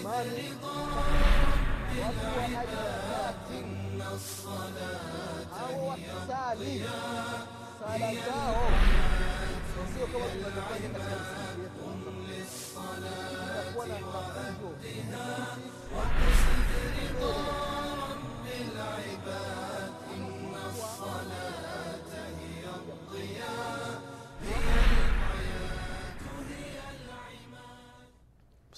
imani watu wa ajabati au wakisali sala zao sio kama tunavyofanya katika misikiti yetu itakuwa na mafunzo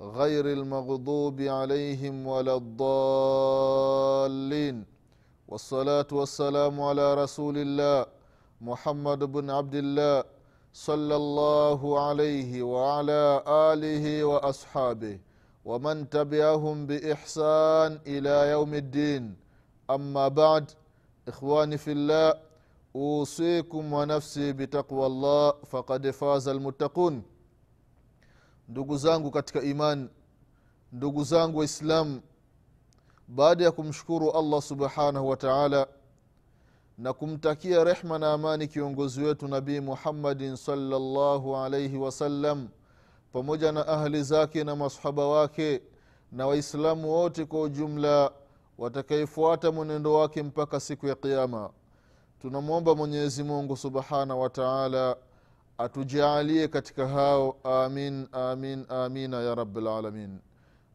غير المغضوب عليهم ولا الضالين. والصلاة والسلام على رسول الله محمد بن عبد الله صلى الله عليه وعلى آله وأصحابه ومن تبعهم بإحسان إلى يوم الدين. أما بعد إخواني في الله أوصيكم ونفسي بتقوى الله فقد فاز المتقون. Ndugu zangu katika imani ndugu zangu waislamu baada ya kumshukuru allah subhanahu wa taala na kumtakia rehma na amani kiongozi wetu nabii muhammadin salllahu alaihi wasallam pamoja na ahli zake na masahaba wake na waislamu wote kwa ujumla watakayefuata mwenendo wake mpaka siku ya qiama tunamwomba mwenyezi mungu subhanahu wa taala atujaalie katika hao amin amin amina ya rabilalamin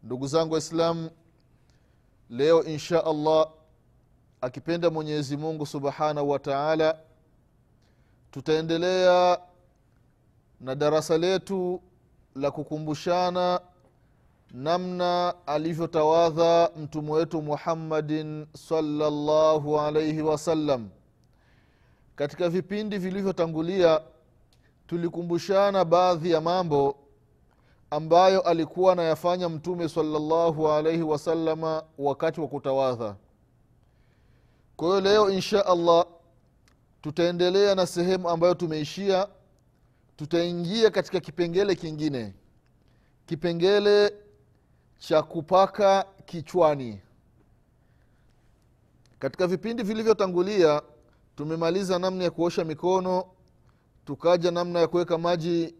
ndugu zangu waislamu leo insha allah akipenda mwenyezi mungu subhanahu wa taala tutaendelea na darasa letu la kukumbushana namna alivyotawadha mtume wetu muhammadin salllahu alaihi wasallam katika vipindi vilivyotangulia tulikumbushana baadhi ya mambo ambayo alikuwa anayafanya mtume salallahu alaihi wasalama wakati wa kutawadha. Kwa hiyo leo insha allah tutaendelea na sehemu ambayo tumeishia tutaingia katika kipengele kingine. Kipengele cha kupaka kichwani. Katika vipindi vilivyotangulia tumemaliza namna ya kuosha mikono tukaja namna ya kuweka maji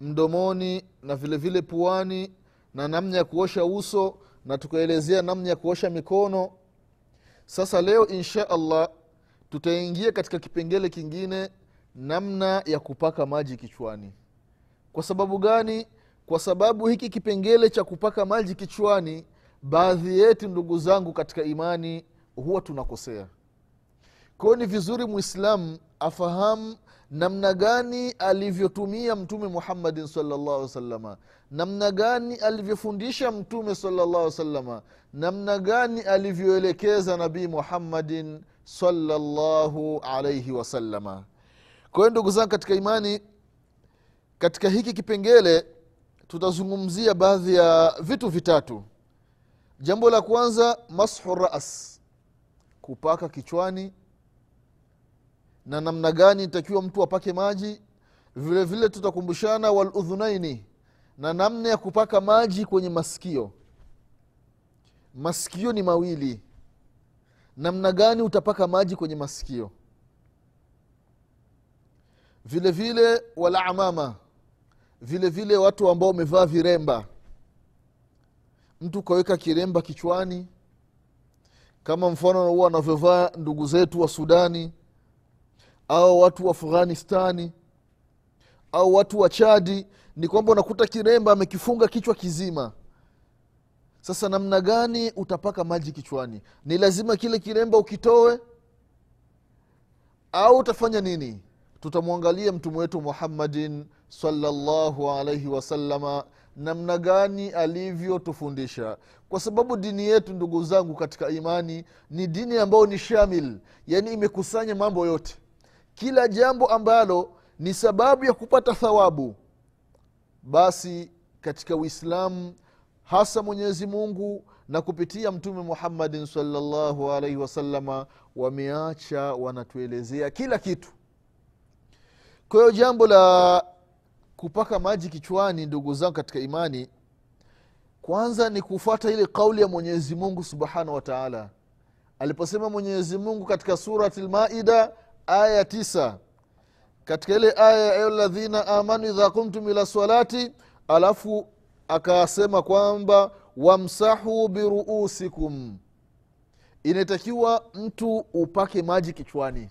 mdomoni na vile vile puani na namna ya kuosha uso na tukaelezea namna ya kuosha mikono. Sasa leo insha allah tutaingia katika kipengele kingine namna ya kupaka maji kichwani. Kwa sababu gani? Kwa sababu hiki kipengele cha kupaka maji kichwani baadhi yetu ndugu zangu katika imani huwa tunakosea. Kwayo ni vizuri mwislamu afahamu namna gani alivyotumia mtume muhammadin salllah salama namna gani alivyofundisha mtume salllah salama namna gani alivyoelekeza nabii muhammadin salllahu alaihi wasalama kwa hiyo ndugu zangu katika imani katika hiki kipengele tutazungumzia baadhi ya vitu vitatu. Jambo la kwanza mashu ras kupaka kichwani na namna gani itakiwa mtu apake maji. Vile vile tutakumbushana waludhunaini na namna ya kupaka maji kwenye masikio. Masikio ni mawili. Namna gani utapaka maji kwenye masikio? Vile vile walamama vile vile watu ambao wamevaa viremba. Mtu ukaweka kiremba kichwani. Kama mfano huwa wanavyovaa ndugu zetu wa sudani au watu wa afghanistani au watu wa chadi ni kwamba unakuta kiremba amekifunga kichwa kizima. Sasa namna gani utapaka maji kichwani? Ni lazima kile kiremba ukitoe? Au utafanya nini? Tutamwangalia mtume wetu muhammadin salllahu alaihi wasalama namna gani alivyotufundisha. Kwa sababu dini yetu ndugu zangu katika imani ni dini ambayo ni shamil yaani imekusanya mambo yote kila jambo ambalo ni sababu ya kupata thawabu basi katika uislamu hasa mwenyezi mungu na kupitia mtume muhammadin salllahu alaihi wasalama wameacha wanatuelezea kila kitu. Kwa hiyo jambo la kupaka maji kichwani ndugu zangu katika imani kwanza ni kufuata ile kauli ya mwenyezi mungu subhanahu wa taala. Aliposema mwenyezi mungu katika surati lmaida aya ya tisa. Katika ile aya ya ayu ladhina amanu idha kumtum ila salati alafu akasema kwamba wamsahu biruusikum inatakiwa mtu upake maji kichwani.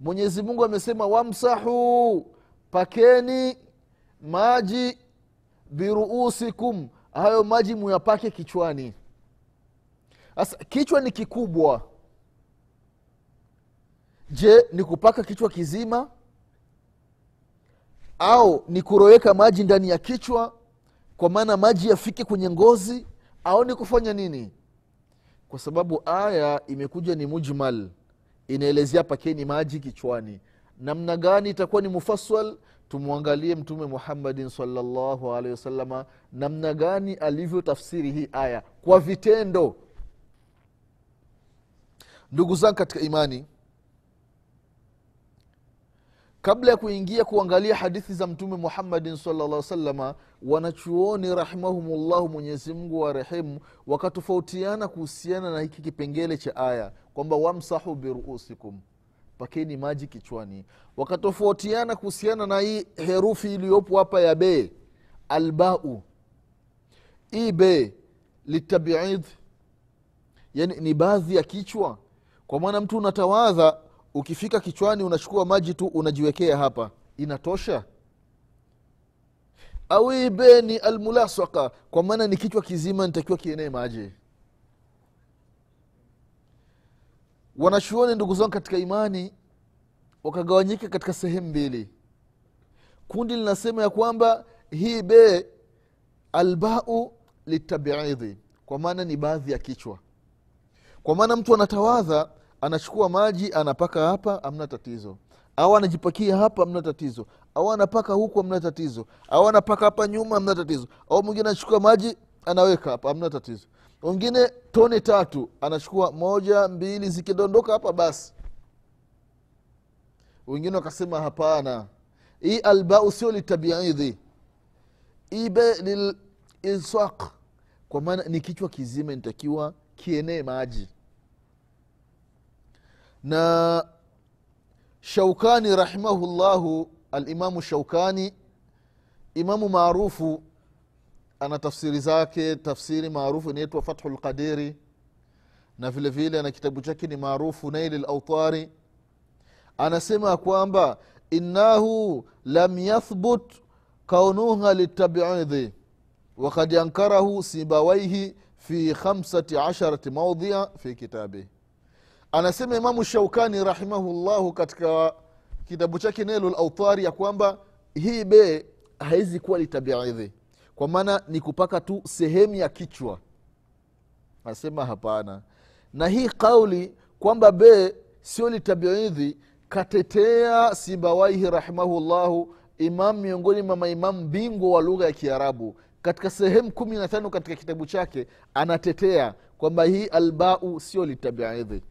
Mwenyezi mungu amesema wamsahu pakeni maji biruusikum hayo maji muyapake kichwani. Sasa kichwa ni kikubwa je ni kupaka kichwa kizima? Au ni kuroweka maji ndani ya kichwa kwa maana maji yafike kwenye ngozi? Au ni kufanya nini? Kwa sababu aya imekuja ni mujmal. Inaelezea pakeni maji kichwani. Namna gani itakuwa ni mufasal tumwangalie mtume muhammadin salllahu alehi wasalama namna gani alivyotafsiri hii aya? Kwa vitendo. Ndugu zangu katika imani kabla ya kuingia kuangalia hadithi za mtume muhammadin salllah salama wanachuoni rahimahumullahu mwenyezimngu wa rehemu wakatofautiana kuhusiana na hiki kipengele cha aya kwamba wamsahu biruusikum pakeni maji kichwani. Wakatofautiana kuhusiana na hii herufi iliyopo hapa ya be albau. Hii be litabiid yani ni baadhi ya kichwa. Kwa maana mtu unatawadha ukifika kichwani unachukua maji tu unajiwekea hapa. Inatosha? Au hii be ni almulasaka. Kwa maana ni kichwa kizima nitakiwa kienee maji. Wanachuoni ndugu zangu katika imani wakagawanyika katika sehemu mbili. Kundi linasema ya kwamba hii be albau litabiidhi. Kwa maana ni baadhi ya kichwa. Kwa maana mtu anatawadha anachukua maji anapaka hapa amna tatizo. Au anajipakia hapa amna tatizo. Au anapaka huku amna tatizo. Au anapaka hapa nyuma amna tatizo. Au mwingine anachukua maji anaweka hapa amna tatizo. Wengine tone tatu anachukua moja mbili zikidondoka hapa basi. Wengine wakasema hapana. Hii albau sio litabiidhi ibe lililsaq kwa maana ni kichwa kizima inatakiwa kienee maji na shaukani rahimahullahu alimamu shaukani imamu maarufu ana tafsiri zake tafsiri maarufu inaitwa fathu lqadiri na vile vile ana kitabu chake ni maarufu naili lautari anasema kwamba innahu lam yathbut kaunuha litabidhi wakad ankarahu sibawaihi fi khamsati asharati maudhia fi kitabih anasema imamu shaukani rahimahullahu katika kitabu chake nelu lautari ya kwamba hii bee haizi kuwa litabiidhi kwa maana ni kupaka tu sehemu ya kichwa. Anasema hapana. Na hii kauli kwamba be sio litabiidhi katetea simbawaihi rahimahullahu imam miongoni mwa maimamu bingwa wa lugha ya kiarabu. Katika sehemu kumi na tano katika kitabu chake anatetea kwamba hii albau sio litabiidhi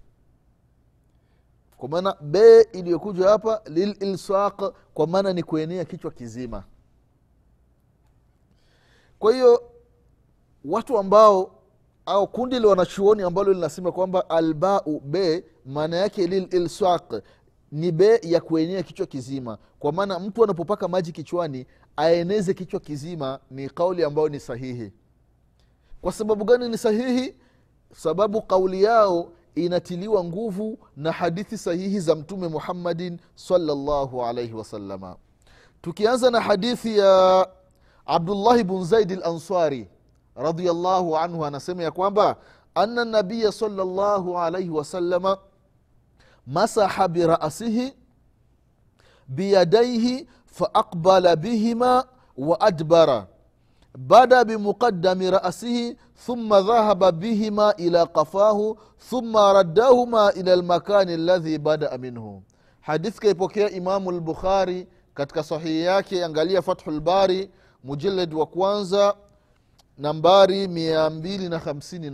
kwa maana be iliyokuja hapa lililsaq kwa maana ni kuenea kichwa kizima. Kwa hiyo watu ambao au kundi la wanachuoni ambalo linasema kwamba albau be maana yake lililsaq ni be ya kuenea kichwa kizima. Kwa maana mtu anapopaka maji kichwani aeneze kichwa kizima ni kauli ambayo ni sahihi. Kwa sababu gani ni sahihi? Sababu kauli yao inatiliwa nguvu na hadithi sahihi za mtume muhammadin salllahu alaihi wasalama tukianza na hadithi ya abdullahi bn zaidi lansari radiallahu anhu anasema ya kwamba ana nabiya salllahu alaihi wasalama masaha birasihi biyadaihi faaqbala bihima waadbara bada bimuqadami rasihi thumma dhahaba bihima ila qafahu thumma raddahuma ila lmakani ladhi badaa minhu. Hadithi kaipokea imamu lbukhari katika sahihi yake angalia fathu lbari mujalad wa kwanza nambari mia mbili na hamsini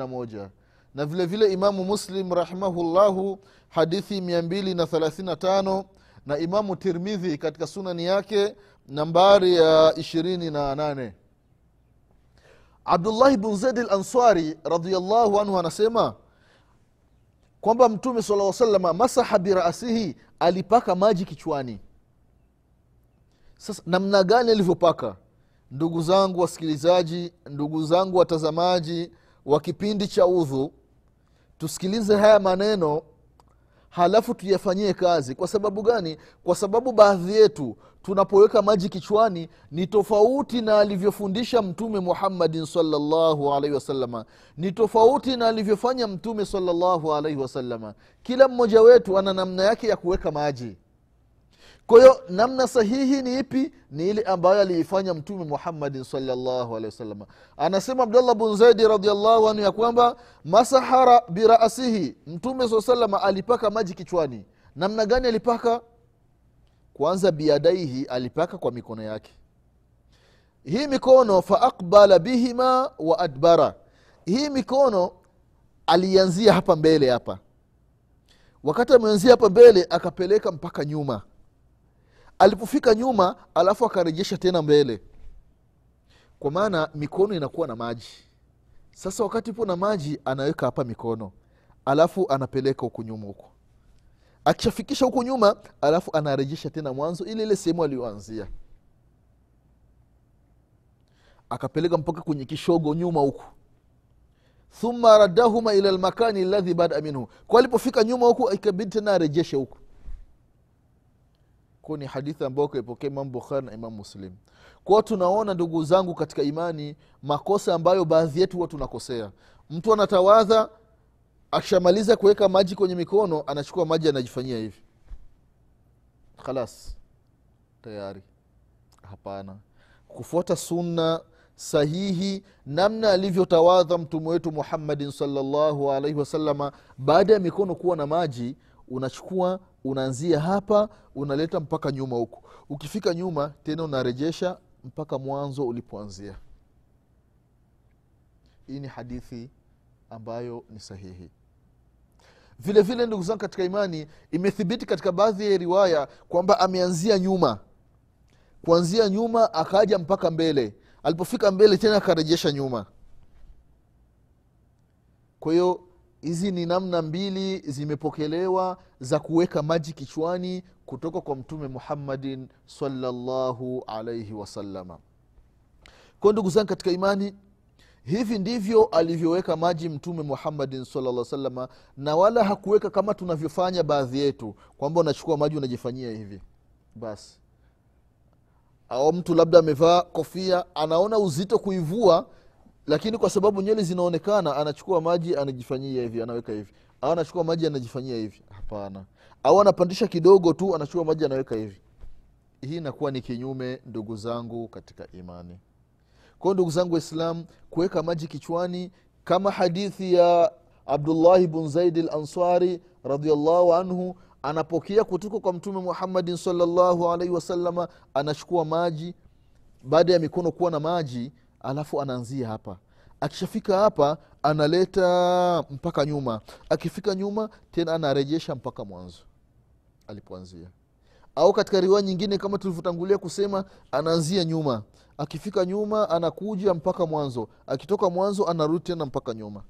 na vile vile imamu muslim rahimahullahu hadithi mia mbili na imamu tirmidhi katika sunani yake nambari ya ishirini na nane abdullahi bn zaid al ansari radiallahu anhu anasema kwamba mtume sala salama masaha birasihi alipaka maji kichwani. Sasa namna gani alivyopaka? Ndugu zangu wasikilizaji ndugu zangu watazamaji wa kipindi cha udhu tusikilize haya maneno halafu tuyafanyie kazi. Kwa sababu gani? Kwa sababu baadhi yetu tunapoweka maji kichwani ni tofauti na alivyofundisha mtume muhammadin salllahu alaihi wasalama ni tofauti na alivyofanya mtume salllahu alaihi wasalama kila mmoja wetu ana namna yake ya kuweka maji kwa hiyo namna sahihi ni ipi? Ni ile ambayo aliifanya mtume muhammadin salllahu alehi wasalama anasema abdullah bun zaidi radiallahu anhu ya kwamba masahara birasihi mtume saa salama alipaka maji kichwani. Namna gani alipaka? Kwanza biadaihi alipaka kwa mikono yake. Hii mikono faakbala bihima wa adbara. Hii mikono alianzia hapa mbele hapa. Wakati ameanzia hapa mbele akapeleka mpaka nyuma alipofika nyuma alafu akarejesha tena mbele. Kwa maana mikono inakuwa na maji. Sasa wakati ipo na maji anaweka hapa mikono. Alafu anapeleka huku nyuma huku akishafikisha huku nyuma alafu anarejesha tena mwanzo ile ile sehemu aliyoanzia. Akapeleka mpaka kwenye kishogo nyuma huku. Thumma raddahuma ila lmakani ladhi bada minhu. Kwa alipofika nyuma huku ikabidi tena arejeshe huku ko ni hadithi ambayo kaipokea imamu bukhari na imamu muslim. Kwao tunaona ndugu zangu katika imani makosa ambayo baadhi yetu huwa tunakosea. Mtu anatawadha akishamaliza kuweka maji kwenye mikono anachukua maji anajifanyia hivi. Khalas. Tayari. Hapana. Kufuata sunna sahihi namna alivyotawadha mtume wetu muhammadin salllahu alaihi wasalama baada ya mikono kuwa na maji unachukua unaanzia hapa unaleta mpaka nyuma huku ukifika nyuma tena unarejesha mpaka mwanzo ulipoanzia. Hii ni hadithi ambayo ni sahihi. Vile vile ndugu zangu katika imani imethibiti katika baadhi ya riwaya kwamba ameanzia nyuma. Kuanzia nyuma akaja mpaka mbele. Alipofika mbele tena akarejesha nyuma. Kwa hiyo hizi ni namna mbili zimepokelewa za kuweka maji kichwani kutoka kwa mtume muhammadin salllahu alaihi wasalama kwa ndugu zangu katika imani hivi ndivyo alivyoweka maji mtume muhammadin salla salama na wala hakuweka kama tunavyofanya baadhi yetu kwamba unachukua maji unajifanyia hivi. Basi au mtu labda amevaa kofia anaona uzito kuivua lakini kwa sababu nywele zinaonekana anachukua maji anajifanyia hivi anaweka hivi. Au anachukua maji anajifanyia hivi. Hapana. Au anapandisha kidogo tu anachukua maji anaweka hivi. Hii inakuwa ni kinyume ndugu zangu katika imani. Kwao ndugu zangu waislam kuweka maji kichwani kama hadithi ya abdullahi bn zaidi lansari ansari radiallahu anhu anapokea kutoka kwa mtume muhammadin salllahu alaihi wasalama anachukua maji. Baada ya mikono kuwa na maji alafu anaanzia hapa. Akishafika hapa analeta mpaka nyuma. Akifika nyuma tena anarejesha mpaka mwanzo alipoanzia. Au katika riwaya nyingine kama tulivyotangulia kusema anaanzia nyuma. Akifika nyuma anakuja mpaka mwanzo. Akitoka mwanzo anarudi tena mpaka nyuma.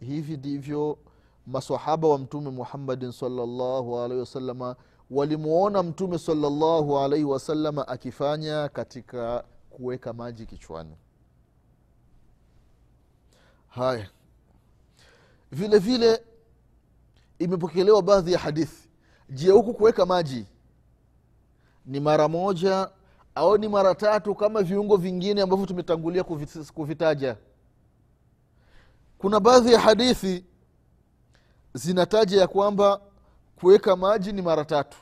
Hivi ndivyo masahaba wa mtume muhammadin salllahu alaihi wasalama walimwona mtume salllahu alaihi wasalama akifanya katika kuweka maji kichwani. Haya. Vile vile imepokelewa baadhi ya hadithi. Je huku kuweka maji ni mara moja au ni mara tatu kama viungo vingine ambavyo tumetangulia kuvitaja? Kuna baadhi ya hadithi zinataja ya kwamba kuweka maji ni mara tatu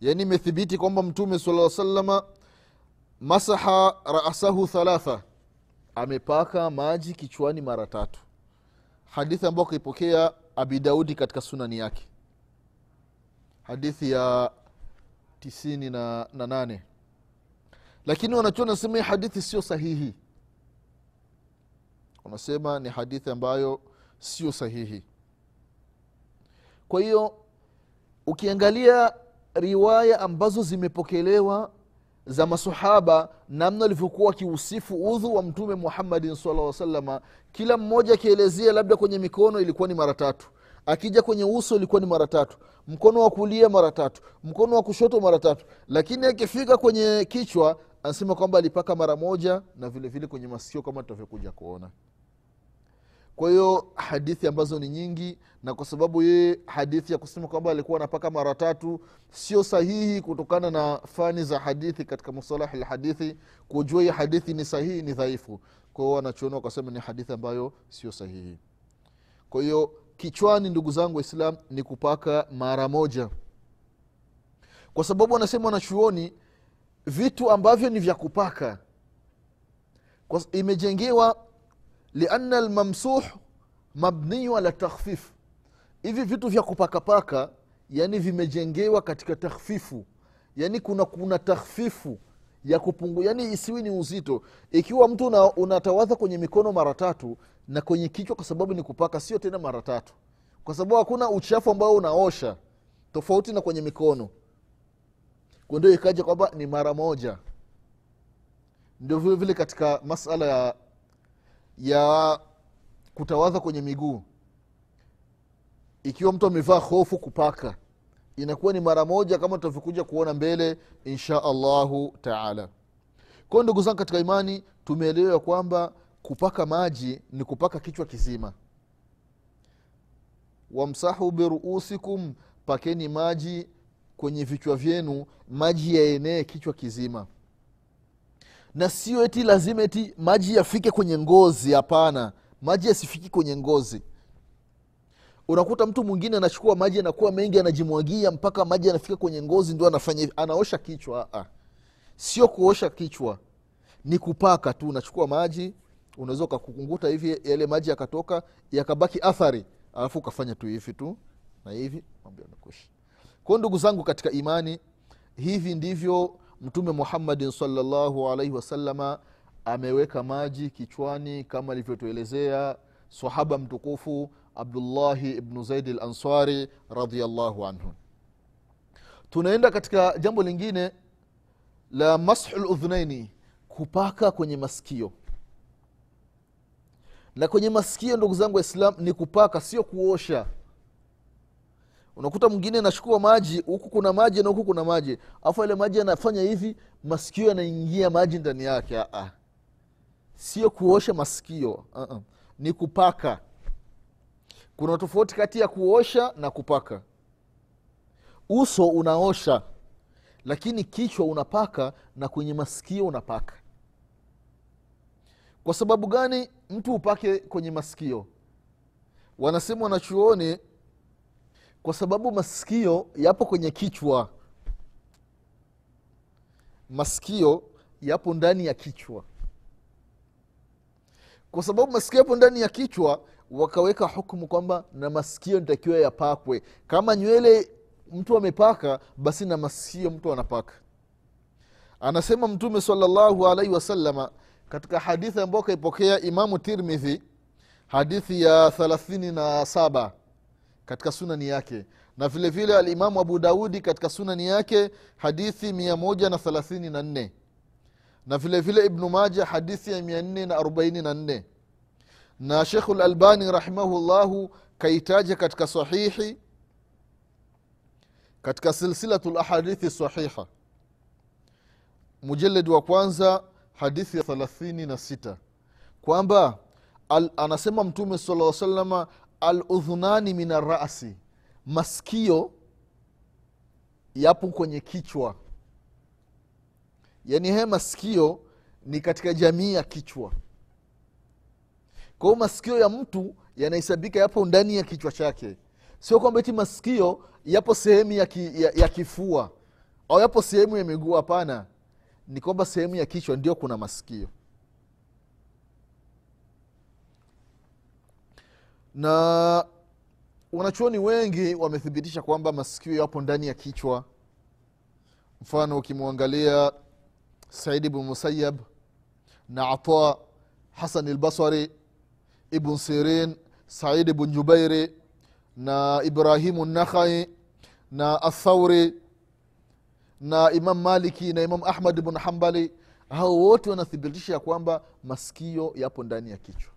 yaani imethibiti kwamba mtume sala salama masaha rasahu thalatha. Amepaka maji kichwani mara tatu. Hadithi ambayo kaipokea abi daudi katika sunani yake. Hadithi ya tisini na, na nane. Lakini wanachuoni wanasema hii hadithi sio sahihi. Wanasema ni hadithi ambayo sio sahihi. Kwa hiyo ukiangalia riwaya ambazo zimepokelewa za masahaba namna alivyokuwa akiusifu udhu wa mtume muhammadin sala salama kila mmoja akielezea labda kwenye mikono ilikuwa ni mara tatu akija kwenye uso ilikuwa ni mara tatu mkono wa kulia mara tatu mkono wa kushoto mara tatu. Lakini akifika kwenye kichwa anasema kwamba alipaka mara moja na vilevile vile kwenye masikio kama tutavyokuja kuona kwa hiyo hadithi ambazo ni nyingi na kwa sababu yeye hadithi ya kusema kwamba alikuwa anapaka mara tatu sio sahihi kutokana na fani za hadithi katika musalahi lhadithi kujua hii hadithi ni sahihi ni dhaifu. Kwa hiyo wakasema ni hadithi ambayo sio sahihi. Kwa hiyo kichwani ndugu zangu waislam ni kupaka mara moja. Kwa sababu wanasema wanachuoni vitu ambavyo ni vya kupaka imejengewa liana lmamsuh mabniyu ala takhfif. Hivi vitu vya kupakapaka yani vimejengewa katika takhfifu. Yani kuna kuna takhfifu ya kupungu yani isiwi ni uzito. Ikiwa mtu una, unatawadha kwenye mikono mara tatu na kwenye kichwa kwa sababu ni kupaka sio tena mara tatu. Kwa sababu hakuna uchafu ambao unaosha tofauti na kwenye mikono. Ndio ikaja kwamba ni mara moja. Ndio vile katika masala ya ya kutawadha kwenye miguu. Ikiwa mtu amevaa hofu kupaka inakuwa ni mara moja kama tutavyokuja kuona mbele insha allahu taala. Kwao ndugu zangu katika imani tumeelewa ya kwamba kupaka maji ni kupaka kichwa kizima. Wamsahu biruusikum pakeni maji kwenye vichwa vyenu maji yaenee kichwa kizima na sio eti lazima eti maji yafike kwenye ngozi hapana. Maji yasifiki kwenye ngozi. Unakuta mtu mwingine anachukua maji anakuwa mengi anajimwagia mpaka maji anafika kwenye ngozi ndio anafanya anaosha kichwa Aa. sio kuosha kichwa ni kupaka tu. Unachukua maji unaweza ukakukunguta hivi yale maji yakatoka yakabaki athari. Alafu ukafanya tu hivi tu na hivi mambo yamekwisha kwao ndugu zangu katika imani hivi ndivyo mtume muhammadin salllahu alaihi wasalama ameweka maji kichwani kama alivyotuelezea sahaba mtukufu abdullahi ibnu zaidi lansari radiallahu anhu. Tunaenda katika jambo lingine la mashu ludhunaini kupaka kwenye masikio. Na kwenye masikio ndugu zangu waislam ni kupaka sio kuosha unakuta mwingine nashukua maji huku kuna maji na huku kuna maji. Afu ile maji anafanya hivi masikio yanaingia maji ndani yake. Aa. sio kuosha masikio uh-uh. ni kupaka. Kuna tofauti kati ya kuosha na kupaka. Uso unaosha lakini kichwa unapaka na kwenye masikio unapaka. Kwa sababu gani mtu upake kwenye masikio? Wanasema wanachuoni kwa sababu masikio yapo kwenye kichwa. Masikio yapo ndani ya kichwa. Kwa sababu masikio yapo ndani ya kichwa wakaweka hukumu kwamba na masikio nitakiwa yapakwe. Kama nywele mtu amepaka basi na masikio mtu anapaka. Anasema mtume salllahu alaihi wasalama katika hadithi ambayo kaipokea imamu tirmidhi hadithi ya thalathini na saba katika sunani yake. Na vile vile alimamu abu daudi katika sunani yake hadithi mia moja na thelathini na nne. Na vile vile ibnu maja hadithi ya mia nne na na na shekhu lalbani rahimahullahu kaitaja katika sahihi katika silsilatu lahadithi sahiha. Mujaledi wa kwanza hadithi ya thelathini na sita. Kwamba anasema mtume sala salama aludhunani min arasi maskio yapo kwenye kichwa. Yaani haya masikio ni katika jamii ya kichwa. Kwa hiyo masikio ya mtu yanahesabika yapo ndani ya kichwa chake. Sio kwamba ti masikio yapo sehemu ya, ki, ya, ya kifua au yapo sehemu ya miguu hapana. Ni kwamba sehemu ya kichwa ndio kuna masikio na wanachuoni wengi wamethibitisha kwamba masikio yapo ndani ya kichwa. Mfano ukimwangalia saidi bnu musayab na ata hasan lbasari ibn sirin saidi bn jubairi na ibrahimu nakhai na athauri na imam maliki na imam ahmad bn hambali hao wote wanathibitisha ya kwamba masikio yapo ndani ya kichwa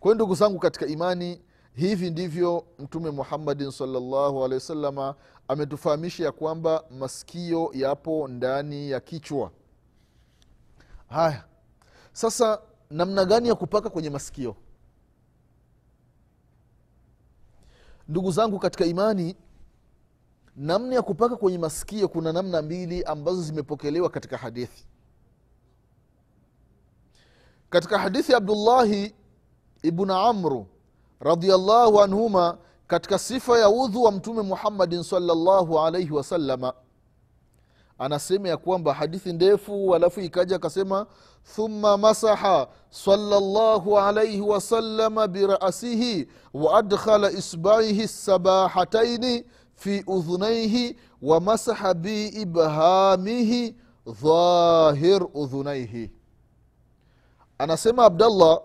kwa hiyo ndugu zangu katika imani hivi ndivyo mtume muhammadin salllahu alehi wasalama ametufahamisha ya kwamba masikio yapo ndani ya kichwa. Haya sasa namna gani ya kupaka kwenye masikio? Ndugu zangu katika imani namna ya kupaka kwenye masikio kuna namna mbili ambazo zimepokelewa katika hadithi. Katika hadithi abdullahi ibnu amru radiallahu anhuma katika sifa ya udhu wa mtume muhammadin salllahu alaihi wasalama anasema ya kwamba hadithi ndefu alafu ikaja akasema thumma masaha salllahu alaihi wasalama birasihi waadkhala isbaihi sabahataini fi udhunaihi wamasaha biibhamihi dhahir udhunaihi anasema abdallah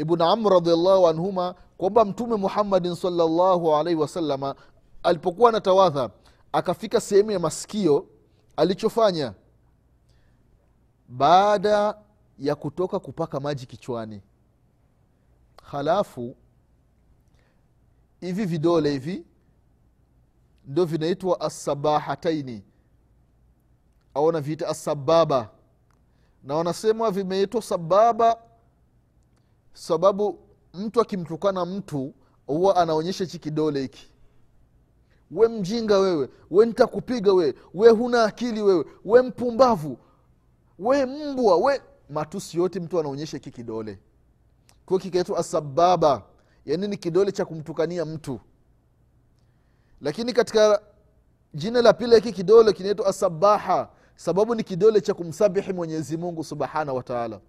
ibn amr radiallahu anhuma kwamba mtume muhammadin salllahu alaihi wasalama alipokuwa anatawadha akafika sehemu ya masikio alichofanya baada ya kutoka kupaka maji kichwani. Halafu hivi vidole hivi ndo vinaitwa assabahataini. Au wanaviita assababa. Na wanasema vimeitwa sababa sababu mtu akimtukana mtu huwa anaonyesha hichi kidole hiki. We mjinga wewe we ntakupiga wewe we huna akili wewe we mpumbavu we mbwa we matusi yote mtu anaonyesha hiki kidole. Kwa kikaitwa asababa yaani ni kidole cha kumtukania mtu. Lakini katika jina la pili hiki kidole kinaitwa asabaha. Sababu ni kidole cha kumsabihi mwenyezi mungu subhanahu wataala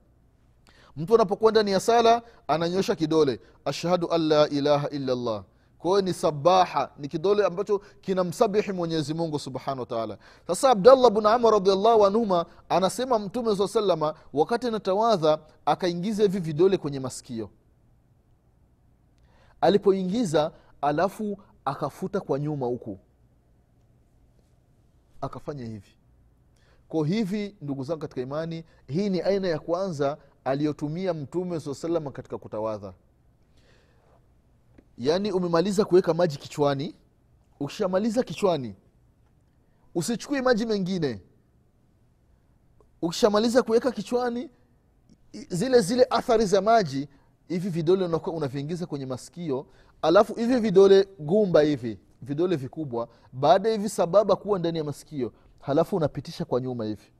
mtu anapokuwa ndani ya sala ananyosha kidole. Ashhadu an la ilaha illallah. Kwahiyo ni sabaha ni kidole ambacho kinamsabihi mwenyezi mungu subhanahu wataala sasa abdallah bn amar radiallahu anhuma anasema mtume saa salama wakati anatawadha akaingiza hivi vidole kwenye masikio. Alipoingiza alafu akafuta kwa nyuma huku. Akafanya hivi. Ko hivi ndugu zangu katika imani hii ni aina ya kwanza aliyotumia mtume saa salama katika kutawadha. Yaani umemaliza kuweka maji kichwani ukishamaliza kichwani usichukue maji mengine ukishamaliza kuweka kichwani zile zile athari za maji hivi vidole unakuwa unaviingiza kwenye masikio alafu hivi vidole gumba hivi vidole vikubwa baada ya hivi sababa kuwa ndani ya masikio halafu unapitisha kwa nyuma hivi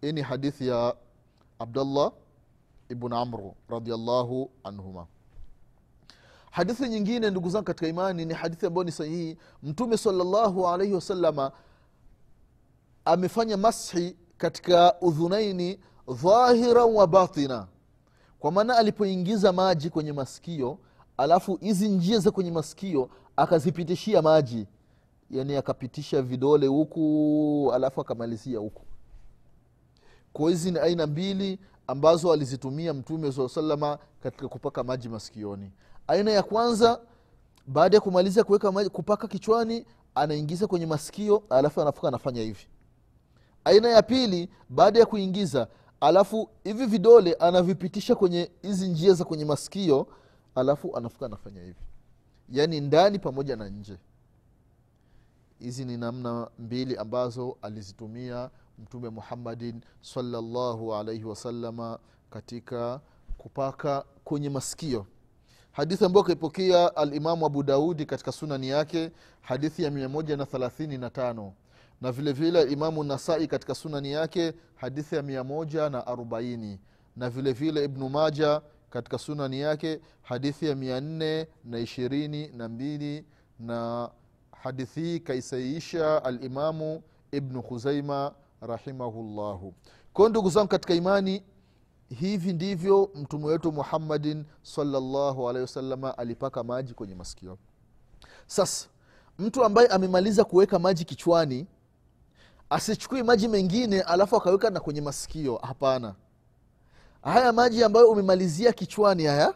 hii ni hadithi ya abdallah ibn amru radiallahu anhuma. Hadithi nyingine ndugu zangu katika imani ni hadithi ambayo ni sahihi. Mtume salllahu alaihi wasalama amefanya mashi katika udhunaini dhahiran wa batina. Kwa maana alipoingiza maji kwenye masikio alafu hizi njia za kwenye masikio akazipitishia maji. Yani akapitisha vidole huku alafu akamalizia huku kwa hizi ni aina mbili ambazo alizitumia mtume saa salama katika kupaka maji masikioni. Aina ya kwanza baada ya kumaliza kuweka maji kupaka kichwani anaingiza kwenye masikio alafu anafuka anafanya hivi. Aina ya pili baada ya kuingiza alafu hivi vidole anavipitisha kwenye hizi njia za kwenye masikio alafu anafuka anafanya hivi. Yaani ndani pamoja na nje. Hizi ni namna mbili ambazo alizitumia mtume muhammadin salllahu alaihi wasalama katika kupaka kwenye masikio. Hadithi ambayo kaipokea alimamu abu daudi katika sunani yake hadithi ya mia moja na thelathini na vile vile imamu nasai katika sunani yake hadithi ya mia moja na na vile vile ibnu maja katika sunani yake hadithi ya mia nne na ishirini na mbili. Na hadithi hii kaisaisha alimamu ibnu khuzaima rahimahullahu. Kwao ndugu zangu katika imani hivi ndivyo mtume wetu muhammadin salllahu alehi wasalama alipaka maji kwenye masikio. Sasa mtu ambaye amemaliza kuweka maji kichwani asichukui maji mengine alafu akaweka na kwenye masikio hapana. Haya maji ambayo umemalizia kichwani haya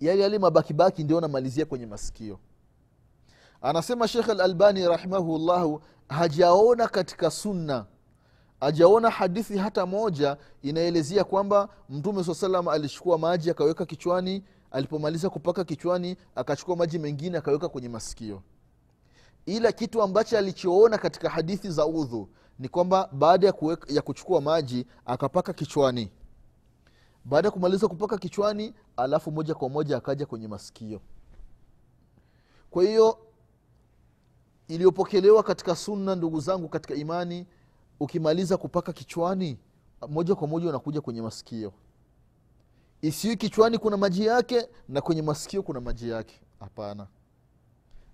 yale yale mabakibaki ndio namalizia kwenye masikio. Anasema shekh alalbani rahimahullahu hajaona katika sunna hajaona hadithi hata moja inaelezea kwamba mtume saa salam alichukua maji akaweka kichwani alipomaliza kupaka kichwani akachukua maji mengine akaweka kwenye masikio. Ila kitu ambacho alichoona katika hadithi za udhu ni kwamba baada ya, ya kuchukua maji akapaka kichwani. Baada ya kumaliza kupaka kichwani alafu moja kwa moja akaja kwenye masikio. Kwa hiyo iliyopokelewa katika sunna ndugu zangu katika imani ukimaliza kupaka kichwani moja kwa moja unakuja kwenye masikio. Isiwi kichwani kuna maji yake na kwenye masikio kuna maji yake. Hapana.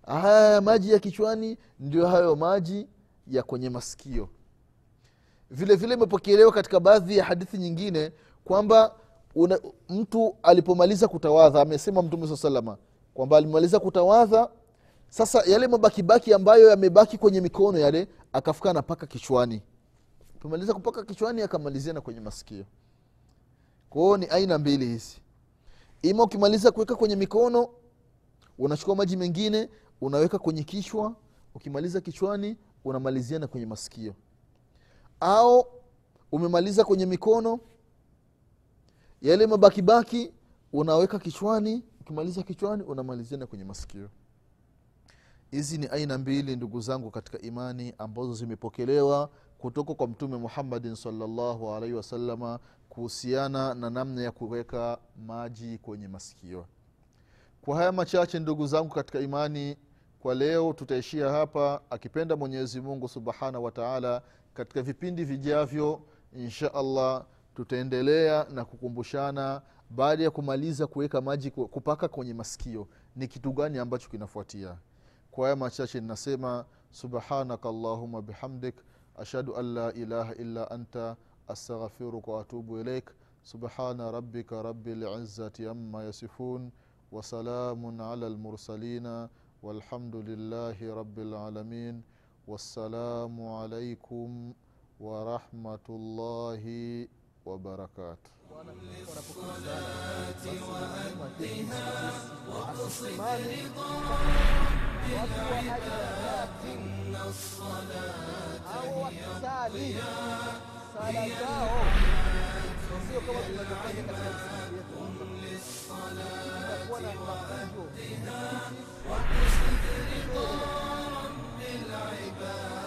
Haya maji ya kichwani ndio hayo maji ya kwenye masikio. Vile vile imepokelewa katika baadhi ya hadithi nyingine kwamba una, mtu alipomaliza kutawadha amesema mtume saa salama kwamba alimaliza kutawadha sasa yale mabakibaki ambayo yamebaki kwenye mikono yale akafuka anapaka kichwani. Tumaliza kupaka kichwani akamalizia na kwenye masikio. Kwao ni aina mbili hizi. Ima ukimaliza kuweka kwenye mikono unachukua maji mengine unaweka kwenye kichwa ukimaliza kichwani unamalizia na kwenye masikio. Au umemaliza kwenye mikono yale mabakibaki unaweka kichwani ukimaliza kichwani unamalizia na kwenye masikio hizi ni aina mbili ndugu zangu katika imani ambazo zimepokelewa kutoka kwa mtume muhammadin salllahu alaihi wasalama kuhusiana na namna ya kuweka maji kwenye masikio. Kwa haya machache ndugu zangu katika imani kwa leo tutaishia hapa. Akipenda mwenyezi mungu subhanahu wataala katika vipindi vijavyo insha allah tutaendelea na kukumbushana baada ya kumaliza kuweka maji kupaka kwenye masikio ni kitu gani ambacho kinafuatia kwa haya machache ninasema subhanaka allahuma bihamdik ashhadu an la ilaha illa anta astaghfiruka waatubu ilaik subhana rabbika rabi lizati ama yasifun وسلام على المرسلين والحمد لله رب العالمين والسلام عليكم ورحمة الله وبركاته au للعباد إن الصلاة. هي الحياة قم للصلاة وقتها وبصدر رضا رب العباد